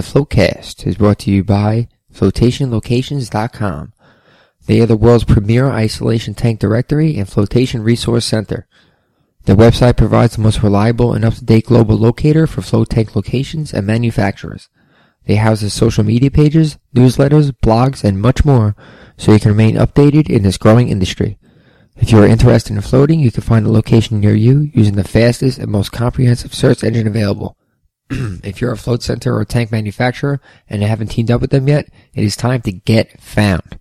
The Floatcast is brought to you by FlotationLocations.com. They are the world's premier isolation tank directory and flotation resource center. Their website provides the most reliable and up-to-date global locator for float tank locations and manufacturers. They house the social media pages, newsletters, blogs, and much more so you can remain updated in this growing industry. If you are interested in floating, you can find a location near you using the fastest and most comprehensive search engine available. if you're a float center or tank manufacturer and haven't teamed up with them yet, it is time to get found.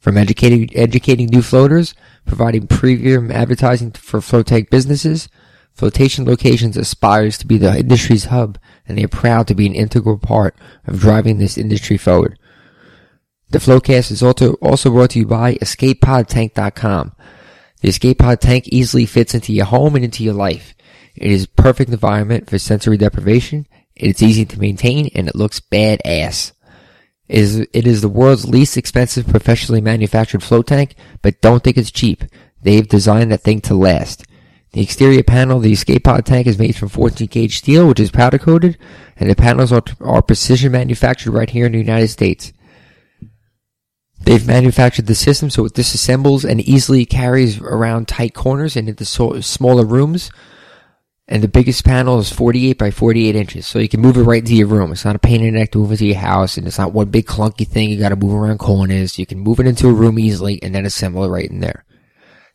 From educating, educating new floaters, providing premium advertising for float tank businesses, Flotation Locations aspires to be the industry's hub and they are proud to be an integral part of driving this industry forward. The Floatcast is also, also brought to you by EscapePodTank.com. The Escape Pod tank easily fits into your home and into your life. It is perfect environment for sensory deprivation. It's easy to maintain and it looks badass. It is, it is the world's least expensive professionally manufactured float tank, but don't think it's cheap. They've designed that thing to last. The exterior panel of the escape pod tank is made from 14 gauge steel, which is powder coated, and the panels are, are precision manufactured right here in the United States. They've manufactured the system so it disassembles and easily carries around tight corners and into so, smaller rooms. And the biggest panel is 48 by 48 inches, so you can move it right into your room. It's not a pain in the neck to move into your house, and it's not one big clunky thing you gotta move around corners. You can move it into a room easily and then assemble it right in there.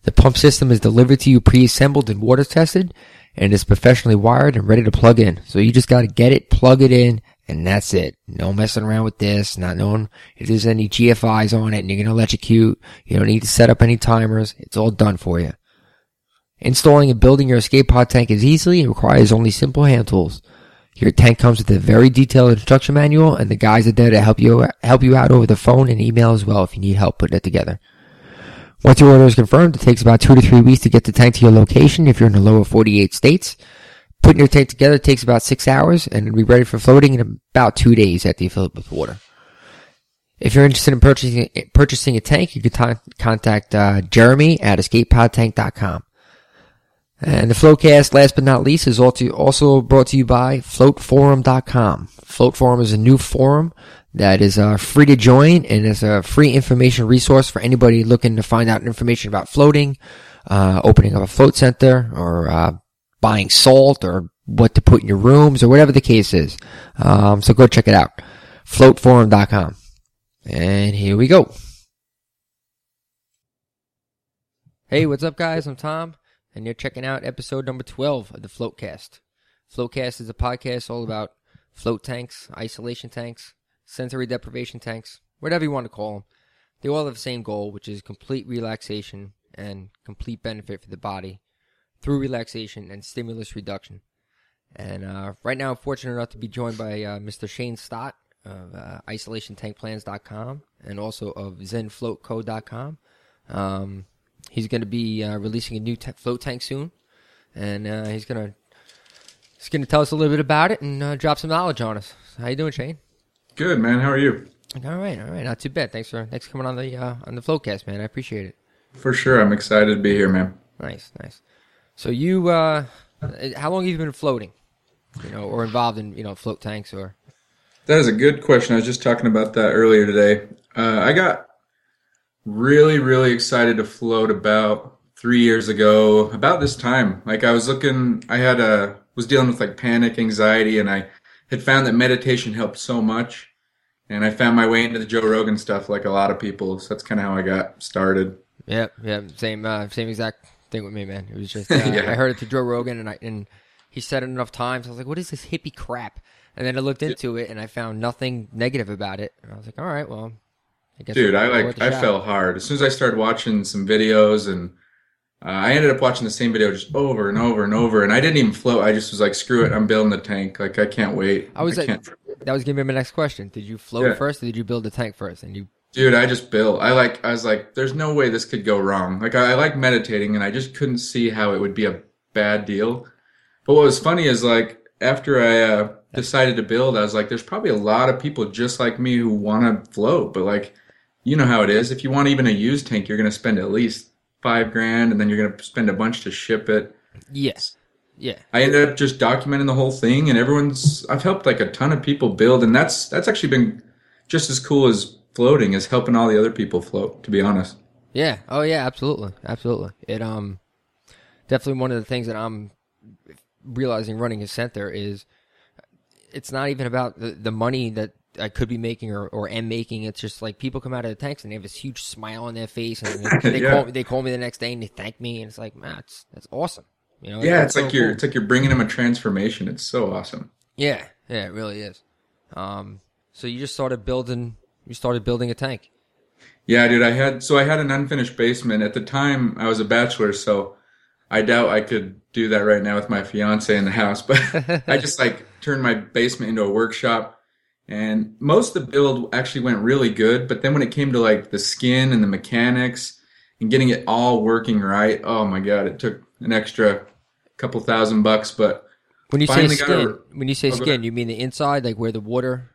The pump system is delivered to you pre-assembled and water tested, and is professionally wired and ready to plug in. So you just gotta get it, plug it in, and that's it. No messing around with this, not knowing if there's any GFIs on it and you're gonna electrocute. You don't need to set up any timers. It's all done for you. Installing and building your escape pod tank is easy and requires only simple hand tools. Your tank comes with a very detailed instruction manual and the guys are there to help you, help you out over the phone and email as well if you need help putting it together. Once your order is confirmed, it takes about two to three weeks to get the tank to your location if you're in the lower 48 states. Putting your tank together takes about six hours and it'll be ready for floating in about two days after you fill it with water. If you're interested in purchasing purchasing a tank, you can t- contact uh, Jeremy at escapepodtank.com. And the Floatcast, last but not least, is also brought to you by FloatForum.com. FloatForum is a new forum that is uh, free to join and is a free information resource for anybody looking to find out information about floating, uh, opening up a float center, or uh, buying salt, or what to put in your rooms, or whatever the case is. Um, so go check it out. FloatForum.com. And here we go. Hey, what's up, guys? I'm Tom and you're checking out episode number 12 of the Floatcast. Floatcast is a podcast all about float tanks, isolation tanks, sensory deprivation tanks, whatever you want to call them. They all have the same goal, which is complete relaxation and complete benefit for the body through relaxation and stimulus reduction. And uh, right now, I'm fortunate enough to be joined by uh, Mr. Shane Stott of uh, isolationtankplans.com and also of zenfloatco.com. Um, He's going to be uh, releasing a new t- float tank soon, and uh, he's going to he's going to tell us a little bit about it and uh, drop some knowledge on us. How you doing, Shane? Good, man. How are you? All right, all right. Not too bad. Thanks for thanks for coming on the uh, on the Floatcast, man. I appreciate it. For sure, I'm excited to be here, man. Nice, nice. So you, uh, how long have you been floating? You know, or involved in you know float tanks or? That is a good question. I was just talking about that earlier today. Uh, I got really, really excited to float about three years ago, about this time. Like I was looking, I had a, was dealing with like panic, anxiety, and I had found that meditation helped so much. And I found my way into the Joe Rogan stuff like a lot of people. So that's kind of how I got started. Yep. Yeah. Same, uh, same exact thing with me, man. It was just, uh, yeah. I heard it through Joe Rogan and I, and he said it enough times. I was like, what is this hippie crap? And then I looked into it and I found nothing negative about it. And I was like, all right, well, I Dude, I like I fell hard as soon as I started watching some videos, and uh, I ended up watching the same video just over and over and over. And I didn't even float. I just was like, screw it, I'm building the tank. Like I can't wait. I was I like, that was gonna be my next question. Did you float yeah. first, or did you build the tank first? And you Dude, I just built. I like. I was like, "There's no way this could go wrong." Like, I, I like meditating, and I just couldn't see how it would be a bad deal. But what was funny is like after I uh, decided to build, I was like, "There's probably a lot of people just like me who want to float, but like you know how it is. If you want even a used tank, you're going to spend at least five grand, and then you're going to spend a bunch to ship it. Yes. Yeah. I ended up just documenting the whole thing, and everyone's. I've helped like a ton of people build, and that's that's actually been just as cool as floating as helping all the other people float. To be honest. Yeah. Oh yeah. Absolutely. Absolutely. It um definitely one of the things that I'm realizing running a center is it's not even about the, the money that I could be making or, or am making. It's just like people come out of the tanks and they have this huge smile on their face and they, they Yeah. call me, they call me the next day and they thank me and it's like, man, it's, that's awesome. You know? Yeah, it's so like you're it's like you're bringing them a transformation. It's so awesome. Yeah, yeah, it really is. Um, so you just started building, you started building a tank. Yeah, dude, I had so I had an unfinished basement at the time. I was a bachelor, so I doubt I could do that right now with my fiance in the house. But I just like turned my basement into a workshop, and most of the build actually went really good. But then when it came to like the skin and the mechanics and getting it all working right, oh my god, it took an extra couple thousand bucks. But When you say skin, a- when you say Oh, skin, you mean the inside, like where the water,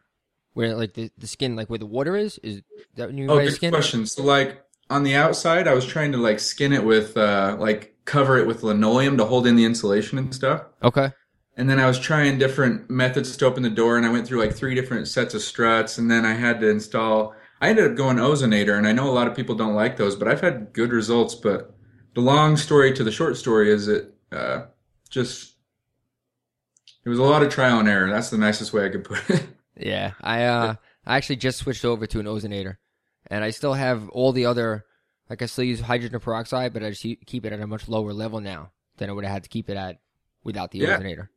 where like the, the skin, like where the water is? Is that you Oh, good skin? question. So, like on the outside, I was trying to like skin it with, uh, like cover it with linoleum to hold in the insulation and stuff. Okay. And then I was trying different methods to open the door, and I went through like three different sets of struts, and then I had to install. I ended up going ozonator, and I know a lot of people don't like those, but I've had good results. But the long story to the short story is it uh, just it was a lot of trial and error. That's the nicest way I could put it. Yeah, I uh, I actually just switched over to an ozonator, and I still have all the other, like I still use hydrogen peroxide, but I just keep it at a much lower level now than I would have had to keep it at without the Yeah. ozonator.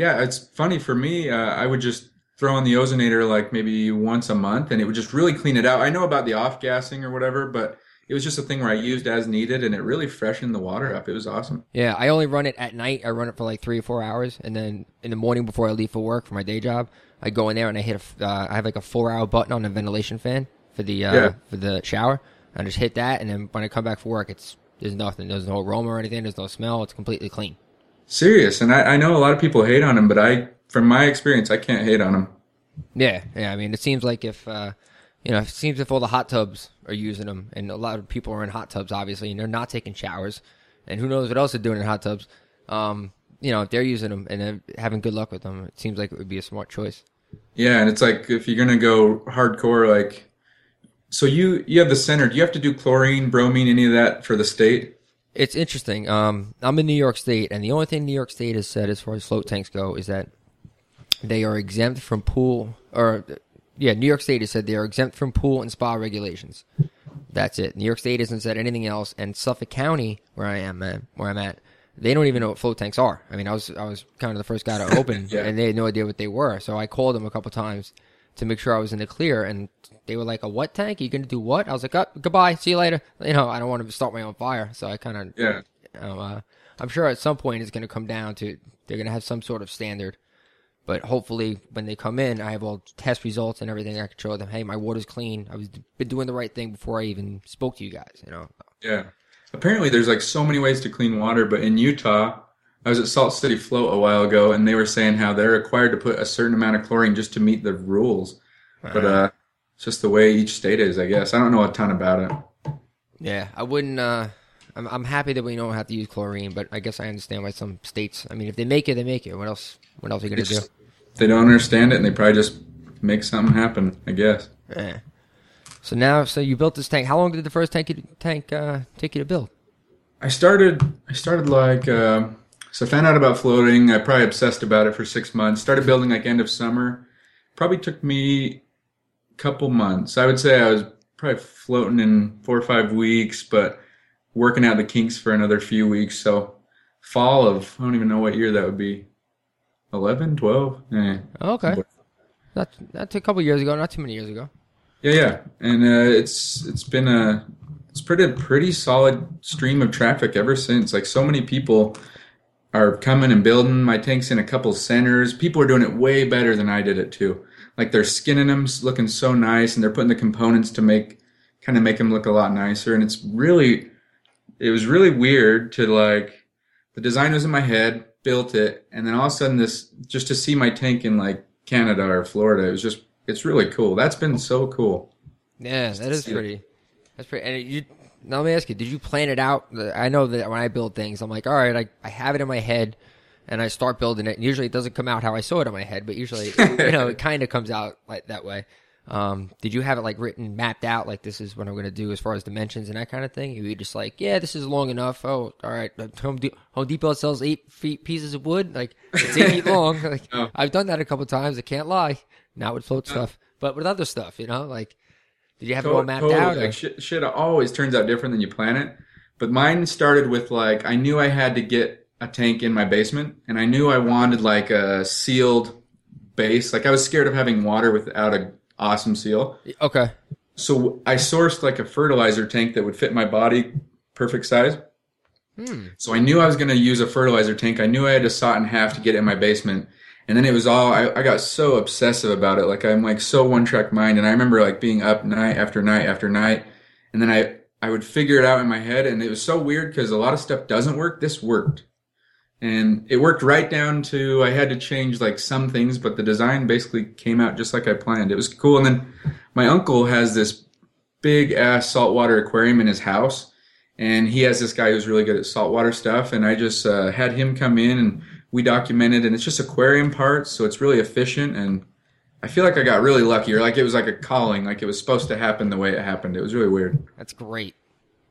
Yeah, it's funny for me. Uh, I would just throw in the ozonator like maybe once a month, and it would just really clean it out. I know about the off gassing or whatever, but it was just a thing where I used as needed, and it really freshened the water up. It was awesome. Yeah, I only run it at night. I run it for like three or four hours, and then in the morning before I leave for work for my day job, I go in there and I hit a. Uh, I have like a four hour button on the ventilation fan for the uh, Yeah. for the shower. I just hit that, and then when I come back for work, it's there's nothing. There's no aroma or anything. There's no smell. It's completely clean. Serious, and I, I know a lot of people hate on him, but I, from my experience, I can't hate on him. Yeah, yeah. I mean, it seems like if uh, you know, it seems if all the hot tubs are using them, and a lot of people are in hot tubs, obviously, and they're not taking showers, and who knows what else they're doing in hot tubs. Um, you know, if they're using them and having good luck with them, it seems like it would be a smart choice. Yeah, and it's like if you're gonna go hardcore, like, so you you have the center. Do you have to do chlorine, bromine, any of that for the state? It's interesting. Um, I'm in New York State, and the only thing New York State has said as far as float tanks go is that they are exempt from pool, or yeah, New York State has said they are exempt from pool and spa regulations. That's it. New York State hasn't said anything else, and Suffolk County, where I am, at, where I'm at, they don't even know what float tanks are. I mean, I was I was kind of the first guy to open, Yeah. and they had no idea what they were. So I called them a couple times to make sure I was in the clear, and they were like, "A what tank? Are you going to do what?" I was like, oh, "Goodbye, see you later." You know, I don't want to start my own fire, so I kind of Yeah, you know, uh, I'm sure at some point it's going to come down to they're going to have some sort of standard. But hopefully, when they come in, I have all test results and everything. I can show them, hey, my water's clean. I was been doing the right thing before I even spoke to you guys. You know, yeah. Apparently, there's like so many ways to clean water, but in Utah, I was at Salt City Float a while ago, and they were saying how they're required to put a certain amount of chlorine just to meet the rules. But uh, it's just the way each state is, I guess. I don't know a ton about it. yeah, I wouldn't. Uh, I'm I'm happy that we don't have to use chlorine, but I guess I understand why some states. I mean, if they make it, they make it. What else? What else are you to do? they don't understand it, and they probably just make something happen. I guess. Yeah. So now, so you built this tank. How long did the first tank tank uh, take you to build? I started. I started like. Uh, so I found out about floating. I probably obsessed about it for six months. Started building like end of summer. Probably took me couple months. I would say I was probably floating in four or five weeks, but working out the kinks for another few weeks. So fall of I don't even know what year that would be. 11, 12? Eh. Okay. That that's a couple years ago, not too many years ago. Yeah, yeah, and uh, it's it's been a it's pretty pretty solid stream of traffic ever since. Like so many people are coming and building my tanks in a couple centers. People are doing it way better than I did it too. Like they're skinning them, looking so nice, and they're putting the components to make kind of make them look a lot nicer. And it's really it was really weird to like the design was in my head, built it, and then all of a sudden this just to see my tank in like Canada or Florida, it was just it's really cool. That's been so cool. Yeah, that is see it. pretty. That's pretty. And you. Now let me ask you: Did you plan it out? I know that when I build things, I'm like, all right, I, I have it in my head, and I start building it. And usually it doesn't come out how I saw it in my head, but usually, you know, it kind of comes out like that way. Um, did you have it like written, mapped out, like this is what I'm going to do as far as dimensions and that kind of thing? You just like, yeah, this is long enough. Oh, all right. Home, De- Home Depot sells eight feet pieces of wood. Like it's eight feet long. Like Oh. I've done that a couple times. I can't lie. Not with float stuff, but with other stuff, you know, like did you have it all mapped out? or- Like shit, shit always turns out different than you plan it. But mine started with like I knew I had to get a tank in my basement, and I knew I wanted like a sealed base. Like I was scared of having water without a awesome seal. Okay. So I sourced like a fertilizer tank that would fit my body, perfect size. Hmm. So I knew I was going to use a fertilizer tank. I knew I had to saw it in half to get it in my basement. And then it was all, I, I got so obsessive about it. Like I'm like so one track mind. And I remember like being up night after night after night. And then I, I would figure it out in my head. And it was so weird because a lot of stuff doesn't work. This worked. And it worked right down to, I had to change like some things, but the design basically came out just like I planned. It was cool. And then my uncle has this big ass saltwater aquarium in his house and he has this guy who's really good at saltwater stuff and i just uh, had him come in and we documented and it's just aquarium parts so it's really efficient and i feel like i got really lucky or like it was like a calling like it was supposed to happen the way it happened it was really weird That's great.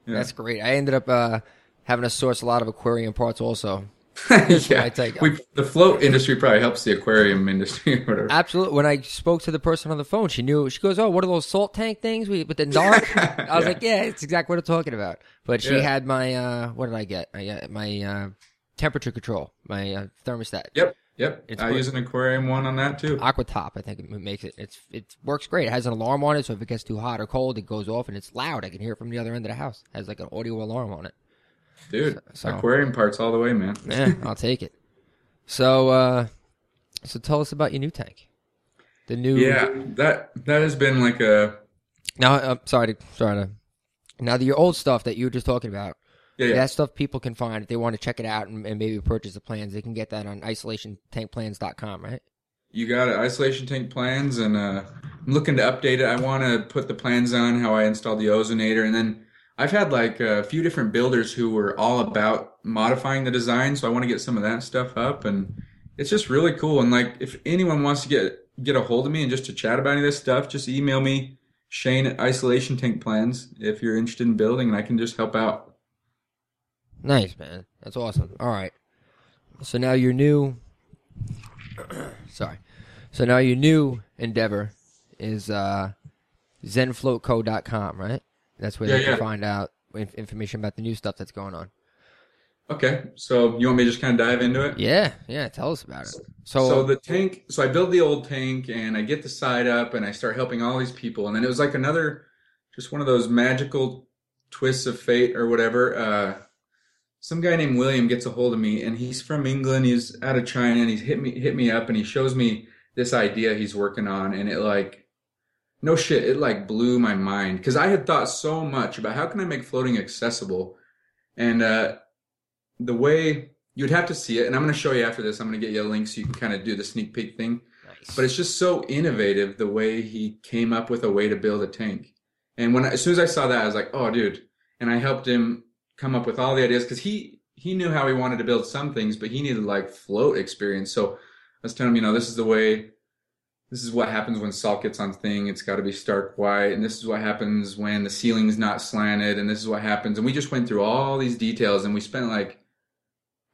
Yeah. That's great. I ended up uh, having to source a lot of aquarium parts also. I take. we, the float industry probably helps the aquarium industry or whatever Absolutely. When I spoke to the person on the phone, she knew. She goes, "Oh, what are those salt tank things we, with the dark?" I was Yeah. like, "Yeah, it's exactly what I'm talking about." But she Yeah. had my uh, what did I get? I got my uh, temperature control, my uh, thermostat, yep yep It's i great. use an aquarium one on that too Aquatop. I think it makes it. It's it works great. It has an alarm on it, so if it gets too hot or cold, it goes off and it's loud. I can hear it from the other end of the house. It has like an audio alarm on it. Dude So- aquarium parts all the way man Yeah, I'll take it. So, uh, so tell us about your new tank. The new. yeah that that has been like a Now, I'm sorry to sorry to. Now, the, your old stuff that you were just talking about, yeah, yeah. that stuff people can find if they want to check it out and, and maybe purchase the plans. They can get that on isolationtankplans.com, right? You got it. Isolation tank plans, and uh, I'm looking to update it. I want to put the plans on how I installed the ozonator, and then I've had like a few different builders who were all about modifying the design, so I want to get some of that stuff up, and it's just really cool. And like, if anyone wants to get get a hold of me and just to chat about any of this stuff, just email me Shane at Isolation Tank Plans if you're interested in building, and I can just help out. Nice, man. That's awesome. All right. So now your new. sorry. So now your new endeavor is uh, zenfloatco.com, right? That's where Yeah, they can yeah. find out inf- information about the new stuff that's going on. Okay, so you want me to just kind of dive into it? Yeah, yeah. Tell us about it. So, So the tank, so I build the old tank and I get the side up and I start helping all these people. And then it was like another, just one of those magical twists of fate or whatever. Uh, some guy named William gets a hold of me and he's from England. He's out of China and he's hit me, hit me up and he shows me this idea he's working on. And it like, no shit, it like blew my mind. Cause I had thought so much about how can I make floating accessible? And, uh, the way you'd have to see it, and I'm going to show you after this. I'm going to get you a link so you can kind of do the sneak peek thing. nice. But it's just so innovative the way he came up with a way to build a tank. And when I, as soon as I saw that, I was like, "Oh, dude!" And I helped him come up with all the ideas because he he knew how he wanted to build some things, but he needed like float experience. So I was telling him, you know, this is the way. This is what happens when salt gets on thing. It's got to be stark white, and this is what happens when the ceiling's not slanted, and this is what happens. And we just went through all these details, and we spent like,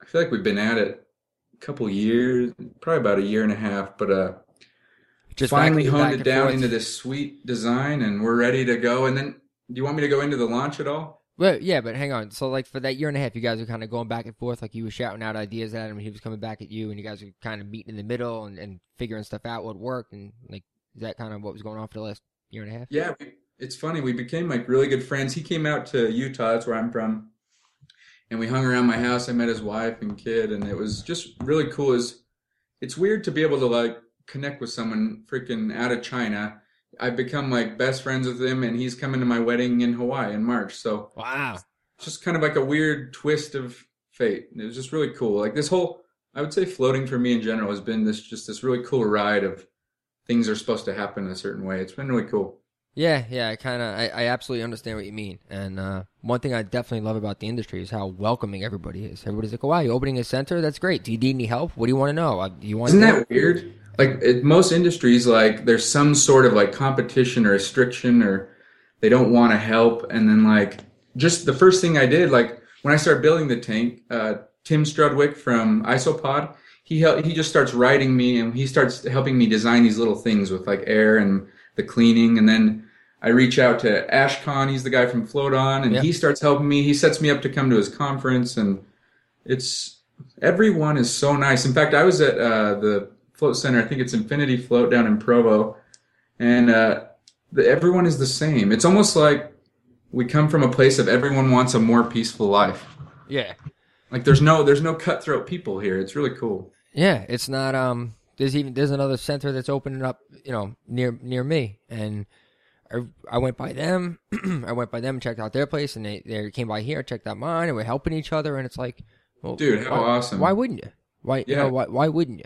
I feel like we've been at it a couple years, probably about a year and a half, but uh, Just finally back- back honed it down forth. into this sweet design, and we're ready to go. And then, do you want me to go into the launch at all? Well, yeah, but hang on. So, like, for that year and a half, you guys were kind of going back and forth. Like, you were shouting out ideas at him, and he was coming back at you, and you guys were kind of meeting in the middle and, and figuring stuff out what worked. And, like, is that kind of what was going on for the last year and a half? Yeah, it's funny. We became like really good friends. He came out to Utah, that's where I'm from, and we hung around my house. I met his wife and kid, and it was just really cool. Is it's weird to be able to like connect with someone freaking out of China. I've become like best friends with him, and he's coming to my wedding in Hawaii in March. So Wow. just kind of like a weird twist of fate. It was just really cool. Like this whole, I would say, floating for me in general has been this just this really cool ride of things are supposed to happen a certain way. It's been really cool. Yeah, yeah, I kind of, I, I absolutely understand what you mean. And uh, one thing I definitely love about the industry is how welcoming everybody is. Everybody's like, "Oh wow, you're opening a center? That's great. Do you need any help? What do you want to know? Uh, Do you want?" Isn't to that weird? Like in most industries, like there's some sort of like competition or restriction, or they don't want to help. And then like just the first thing I did, like when I started building the tank, uh, Tim Strudwick from Isopod, he he just starts writing me and he starts helping me design these little things with like air and the cleaning, and then I reach out to Ashkan. He's the guy from Float On, and Yep. he starts helping me. He sets me up to come to his conference, and it's everyone is so nice. In fact, I was at uh, the float center. I think it's Infinity Float down in Provo, and uh, the, everyone is the same. It's almost like we come from a place of everyone wants a more peaceful life. Yeah, Like there's no there's no cutthroat people here. It's really cool. yeah. It's not. Um, there's even there's another center that's opening up, you know, near near me, and I, I went by them. I went by them and checked out their place, and they they came by here, checked out mine, and we're helping each other. And it's like, well, Dude, how why, awesome. Why wouldn't you? Why you Yeah. know why why wouldn't you?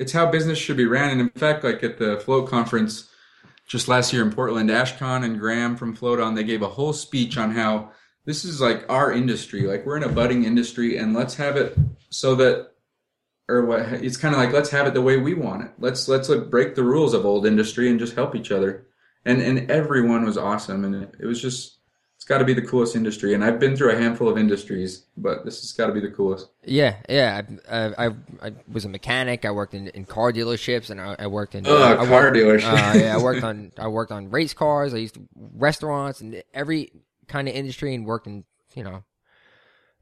It's how business should be ran. And in fact, like at the Float conference just last year in Portland, Ashkan and Graham from Float On, they gave a whole speech on how this is like our industry. Like we're in a budding industry, and let's have it so that, or what? It's kind of like let's have it the way we want it. Let's let's like break the rules of old industry and just help each other. And and everyone was awesome, and it, it was just. Got to be the coolest industry, and I've been through a handful of industries, but this has got to be the coolest. Yeah, yeah. I, I, I, was a mechanic. I worked in, in car dealerships, and I, I worked in Ugh, I car worked, dealership. uh, yeah, I worked on I worked on race cars. I used to, restaurants and every kind of industry, and worked in you know,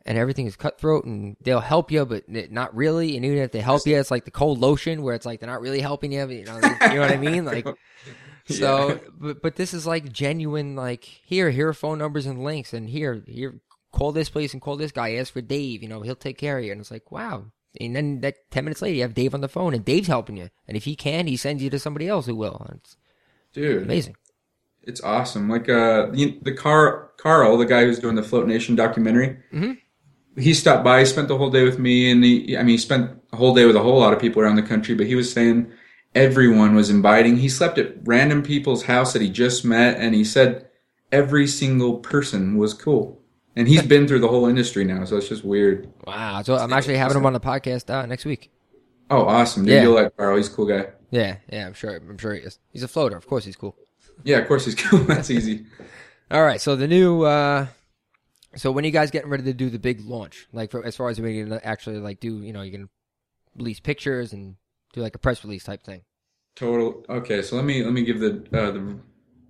and everything is cutthroat, and they'll help you, but not really. And even if they help you, it's like the cold lotion, where it's like they're not really helping you. But, you know, you know what I mean? Like, so, Yeah. but but this is like genuine. Like here, here are phone numbers and links, and here, here, call this place and call this guy. Ask for Dave. You know, he'll take care of you. And it's like, wow. And then that ten minutes later, you have Dave on the phone, and Dave's helping you. And if he can, he sends you to somebody else who will. And It's dude. amazing. It's awesome. Like uh, the, the car Carl, the guy who's doing the Float Nation documentary, Mhm. he stopped by. He spent the whole day with me, and he, I mean, he spent a whole day with a whole lot of people around the country. But he was saying everyone was inviting. He slept at random people's house that he just met, and he said every single person was cool. And he's been through the whole industry now, so it's just weird. Wow. So I'm actually having him on the podcast uh, next week. Oh, awesome, dude! Yeah. You'll like Carl. He's a cool guy. Yeah, yeah. I'm sure. I'm sure he is. He's a floater. Of course, he's cool. Yeah, of course he's cool. That's easy. All right. So the new. uh So when you guys getting ready to do the big launch, like for, as far as we gonna actually like do, you know, you can release pictures and do like a press release type thing. Total. Okay, so let me let me give the uh, the,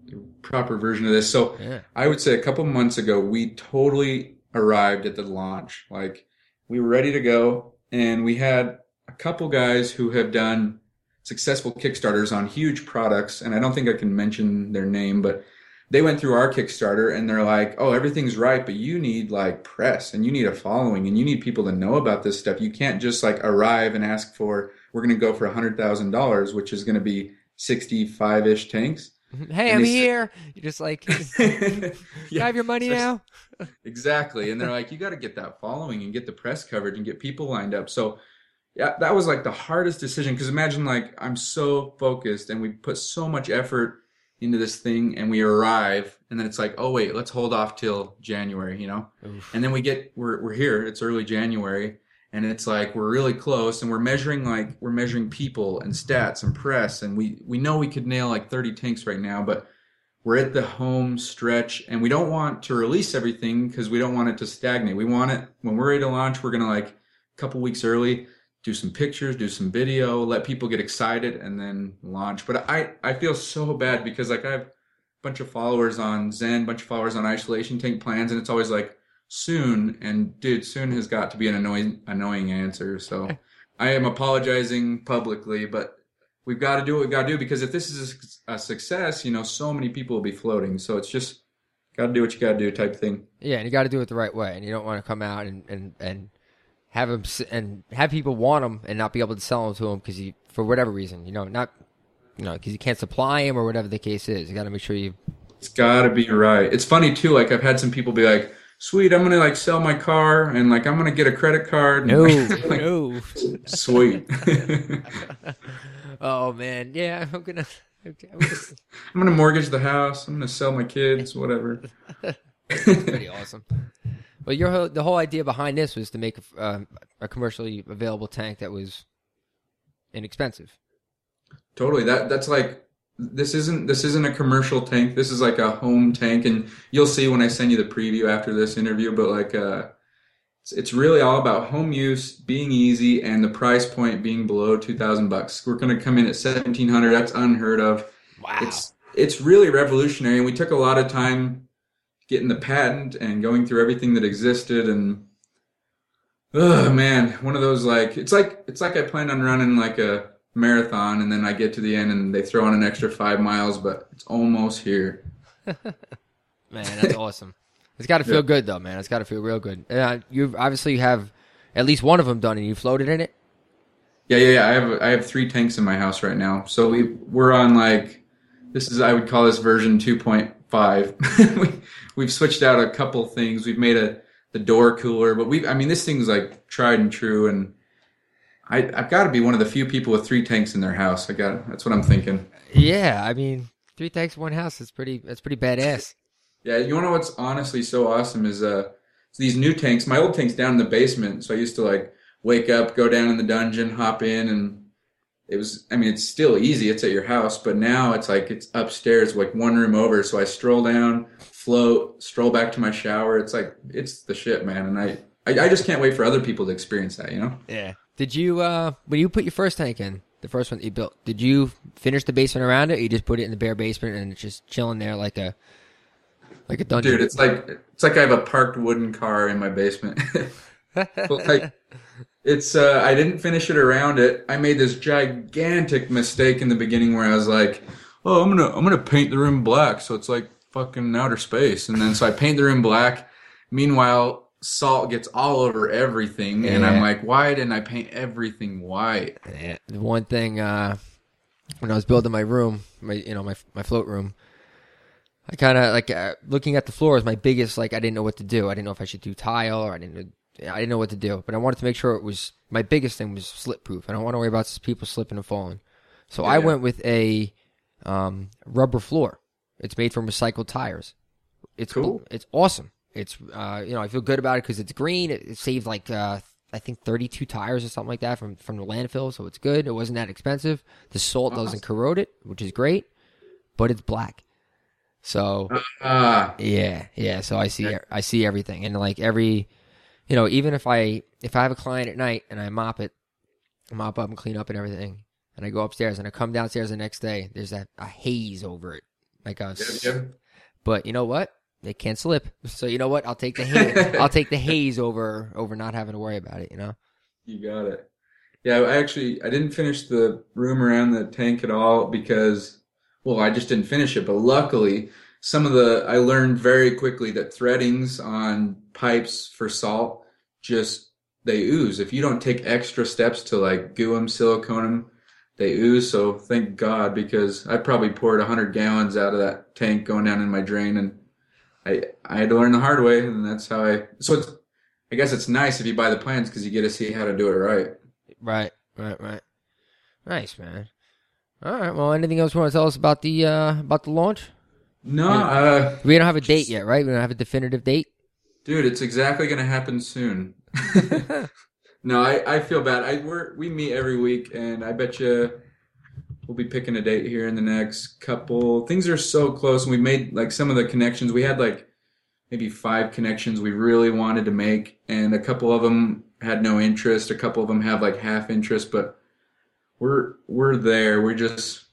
the proper version of this. So Yeah. I would say a couple months ago, we totally arrived at the launch. Like we were ready to go, and we had a couple guys who have done successful Kickstarters on huge products, and I don't think I can mention their name, but they went through our Kickstarter and they're like, "Oh, everything's right, but you need like press and you need a following and you need people to know about this stuff. You can't just like arrive and ask for we're going to go for a hundred thousand dollars, which is going to be sixty-five ish tanks." Mm-hmm. Hey, And I'm they said- here. You're just like, can I have your money So- now? Exactly. And they're like, you got to get that following and get the press coverage and get people lined up. So, yeah, that was like the hardest decision. Because imagine, like, I'm so focused and we put so much effort into this thing and we arrive and then it's like, oh, wait, let's hold off till January, you know? Oof. And then we get, we're, we're here, it's early January. And it's like we're really close, and we're measuring like we're measuring people and stats and press, and we we know we could nail like 30 tanks right now, but we're at the home stretch and we don't want to release everything because we don't want it to stagnate. We want it when we're ready to launch, we're gonna like a couple weeks early, do some pictures, do some video, let people get excited and then launch. But I, I feel so bad because like I have a bunch of followers on Zen, a bunch of followers on isolation tank plans, and it's always like soon and dude, soon has got to be an annoying annoying answer. So I am apologizing publicly, but we've got to do what we've got to do because if this is a, a success, you know, so many people will be floating. So it's just got to do what you got to do type thing. Yeah, and you got to do it the right way, and you don't want to come out and and and have them and have people want them and not be able to sell them to them because you for whatever reason, you know, not you know because you can't supply them or whatever the case is. You got to make sure you. It's got to be right. It's funny too. Like I've had some people be like, "Sweet, I'm gonna like sell my car and like I'm gonna get a credit card." And, No, like, no. Sweet. oh man, yeah, I'm gonna I'm gonna mortgage the house. I'm gonna sell my kids, whatever. Pretty awesome. Well, your whole, the whole idea behind this was to make a, uh, a commercially available tank that was inexpensive. Totally. That that's like this isn't this isn't a commercial tank. This is like a home tank, and you'll see when I send you the preview after this interview. But like, uh, it's, it's really all about home use, being easy, and the price point being below two thousand bucks. We're going to come in at seventeen hundred. That's unheard of. Wow. It's it's really revolutionary, and we took a lot of time getting the patent and going through everything that existed and oh man one of those like it's like it's like i planned on running like a marathon and then i get to the end and they throw on an extra five miles but it's almost here Man, that's awesome. It's got to feel Yeah. good though, man. It's got to feel real good. Uh, you obviously have at least one of them done, and you floated in it. yeah yeah yeah i have i have three tanks in my house right now so we we're on like this is i would call this version 2.5 we, we've switched out a couple things we've made a the door cooler but we i mean this thing's like tried and true and I, I've got to be one of the few people with three tanks in their house. I got that's what I'm thinking. Yeah, I mean, three tanks, one house. It's pretty. That's pretty badass. Yeah, you know what's honestly so awesome is uh these new tanks. My old tank's down in the basement, so I used to like wake up, go down in the dungeon, hop in, and it was. I mean, it's still easy. It's at your house, but now it's like it's upstairs, like one room over. So I stroll down, float, stroll back to my shower. It's like it's the shit, man. And I I, I just can't wait for other people to experience that. You know. Yeah. Did you uh when you put your first tank in, the first one that you built, did you finish the basement around it? Or you just put it in the bare basement and it's just chilling there like a like a dungeon. Dude, it's like it's like I have a parked wooden car in my basement. Like it's uh I didn't finish it around it. I made this gigantic mistake in the beginning where I was like, "Oh, I'm going to I'm going to paint the room black so it's like fucking outer space." And then so I paint the room black. Meanwhile, salt gets all over everything and I'm like, "Why didn't I paint everything white?" Yeah, the one thing uh, when I was building my room, my you know my my float room, I kind of like uh, looking at the floor was my biggest like I didn't know what to do. I didn't know if I should do tile or I didn't I didn't know what to do. But I wanted to make sure it was my biggest thing was slip proof. I don't want to worry about people slipping and falling. So I went with a um, rubber floor. It's made from recycled tires. It's Cool. It's awesome. It's uh, you know I feel good about it because it's green. It, it saved like uh, I think 32 tires or something like that from from the landfill, so it's good. It wasn't that expensive. The salt doesn't corrode it, which is great, but it's black. So Ah, yeah, yeah. So I see I see everything, and like every, you know, even if I if I have a client at night and I mop it, mop up and clean up and everything, and I go upstairs and I come downstairs the next day, there's a, a haze over it, like a. yep, yep. But you know what? They can't slip. So you know what? I'll take the haze. I'll take the haze over over not having to worry about it. You know. You got it. Yeah, I actually I didn't finish the room around the tank at all because well, I just didn't finish it, but luckily some of the I learned very quickly that threadings on pipes for salt just they ooze. If you don't take extra steps to like goo them, silicone them, they ooze. So thank God because I probably poured 100 gallons out of that tank going down in my drain and I I had to learn the hard way and that's how I so it's I guess it's nice if you buy the plans because you get to see how to do it right. Right. Right. Right. Nice man. All right. Well, anything else you want to tell us about the uh about the launch? No, uh, We don't have a date yet, right? We don't have a definitive date. dude, it's exactly gonna happen soon. no, I, I feel bad. I we're, we meet every week, and I bet you we'll be picking a date here in the next couple. Things are so close, and we made like some of the connections. We had like maybe five connections we really wanted to make, and a couple of them had no interest. A couple of them have like half interest, but we're we're there. We're just.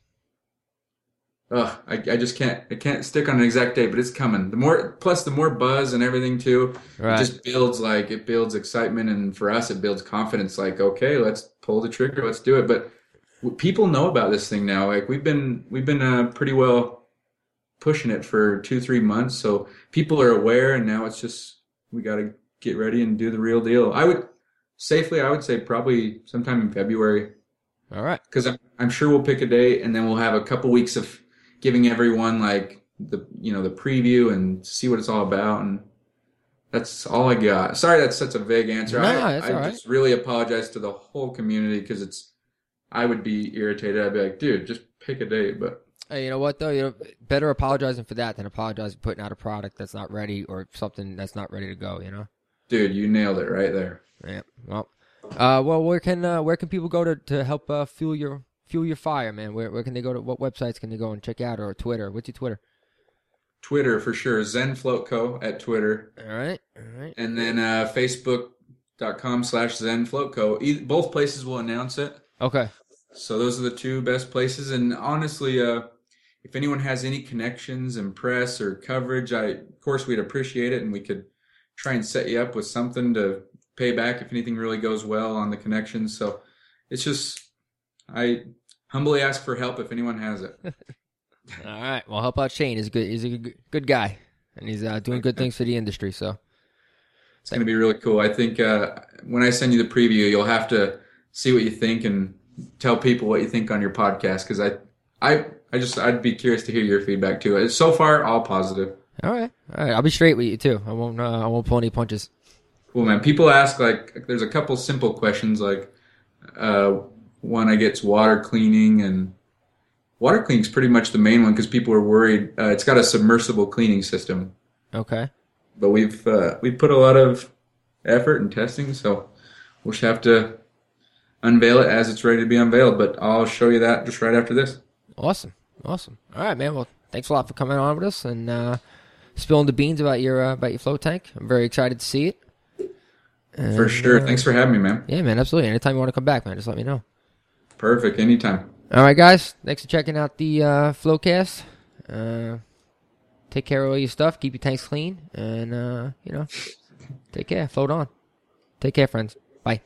Ugh, I, I just can't I can't stick on an exact date, but it's coming. The more plus the more buzz and everything too, Right. it just builds like it builds excitement, and for us it builds confidence. Like okay, let's pull the trigger, let's do it. But people know about this thing now. Like we've been we've been uh, pretty well pushing it for two three months, so people are aware, and now it's just we got to get ready and do the real deal. I would safely, I would say probably sometime in February All right. because I'm, I'm sure we'll pick a date and then we'll have a couple weeks of giving everyone like the you know the preview and see what it's all about and that's all I got. Sorry, that's such a vague answer. No, I, I right. just really apologize to the whole community because it's I would be irritated. I'd be like, dude, just pick a date. But Hey, you know what though? You know, better apologizing for that than apologizing for putting out a product that's not ready or something that's not ready to go. You know. Dude, you nailed it right there. Yeah. Well, uh, well, where can uh, where can people go to, to help uh, fuel your fuel your fire, man? Where where can they go to? What websites can they go and check out or Twitter? What's your Twitter? Twitter for sure. Zen Float Co. at Twitter. All right. All right. And then uh, Facebook.com slash Zen Float Co. E- both places will announce it. Okay. So those are the two best places. And honestly, uh, if anyone has any connections and press or coverage, I of course we'd appreciate it, and we could try and set you up with something to pay back if anything really goes well on the connections. So it's just I humbly ask for help if anyone has it. All right. Well, help out Shane. He's a good. He's a good, good guy, and he's uh, doing good things for the industry. So it's going to be really cool. I think uh, when I send you the preview, you'll have to see what you think and tell people what you think on your podcast because I, I, I just I'd be curious to hear your feedback too. So far, all positive. All right, all right. I'll be straight with you too. I won't. Uh, I won't pull any punches. Cool, man. People ask like, there's a couple simple questions like, uh, one I get's water cleaning and water cleaning is pretty much the main one because people are worried. Uh, it's got a submersible cleaning system. Okay. But we've uh, we've put a lot of effort and testing, so we'll just have to unveil it as it's ready to be unveiled. But I'll show you that just right after this. Awesome, awesome. All right, man. Well, thanks a lot for coming on with us and uh, spilling the beans about your uh, about your float tank. I'm very excited to see it. And, for sure. Thanks for having me, man. Yeah, man. Absolutely. Anytime you want to come back, man, just let me know. Perfect. Anytime. All right, guys. Thanks for checking out the uh, Floatcast. Uh, take care of all your stuff. Keep your tanks clean, and uh, you know, take care. Float on. Take care, friends. Bye.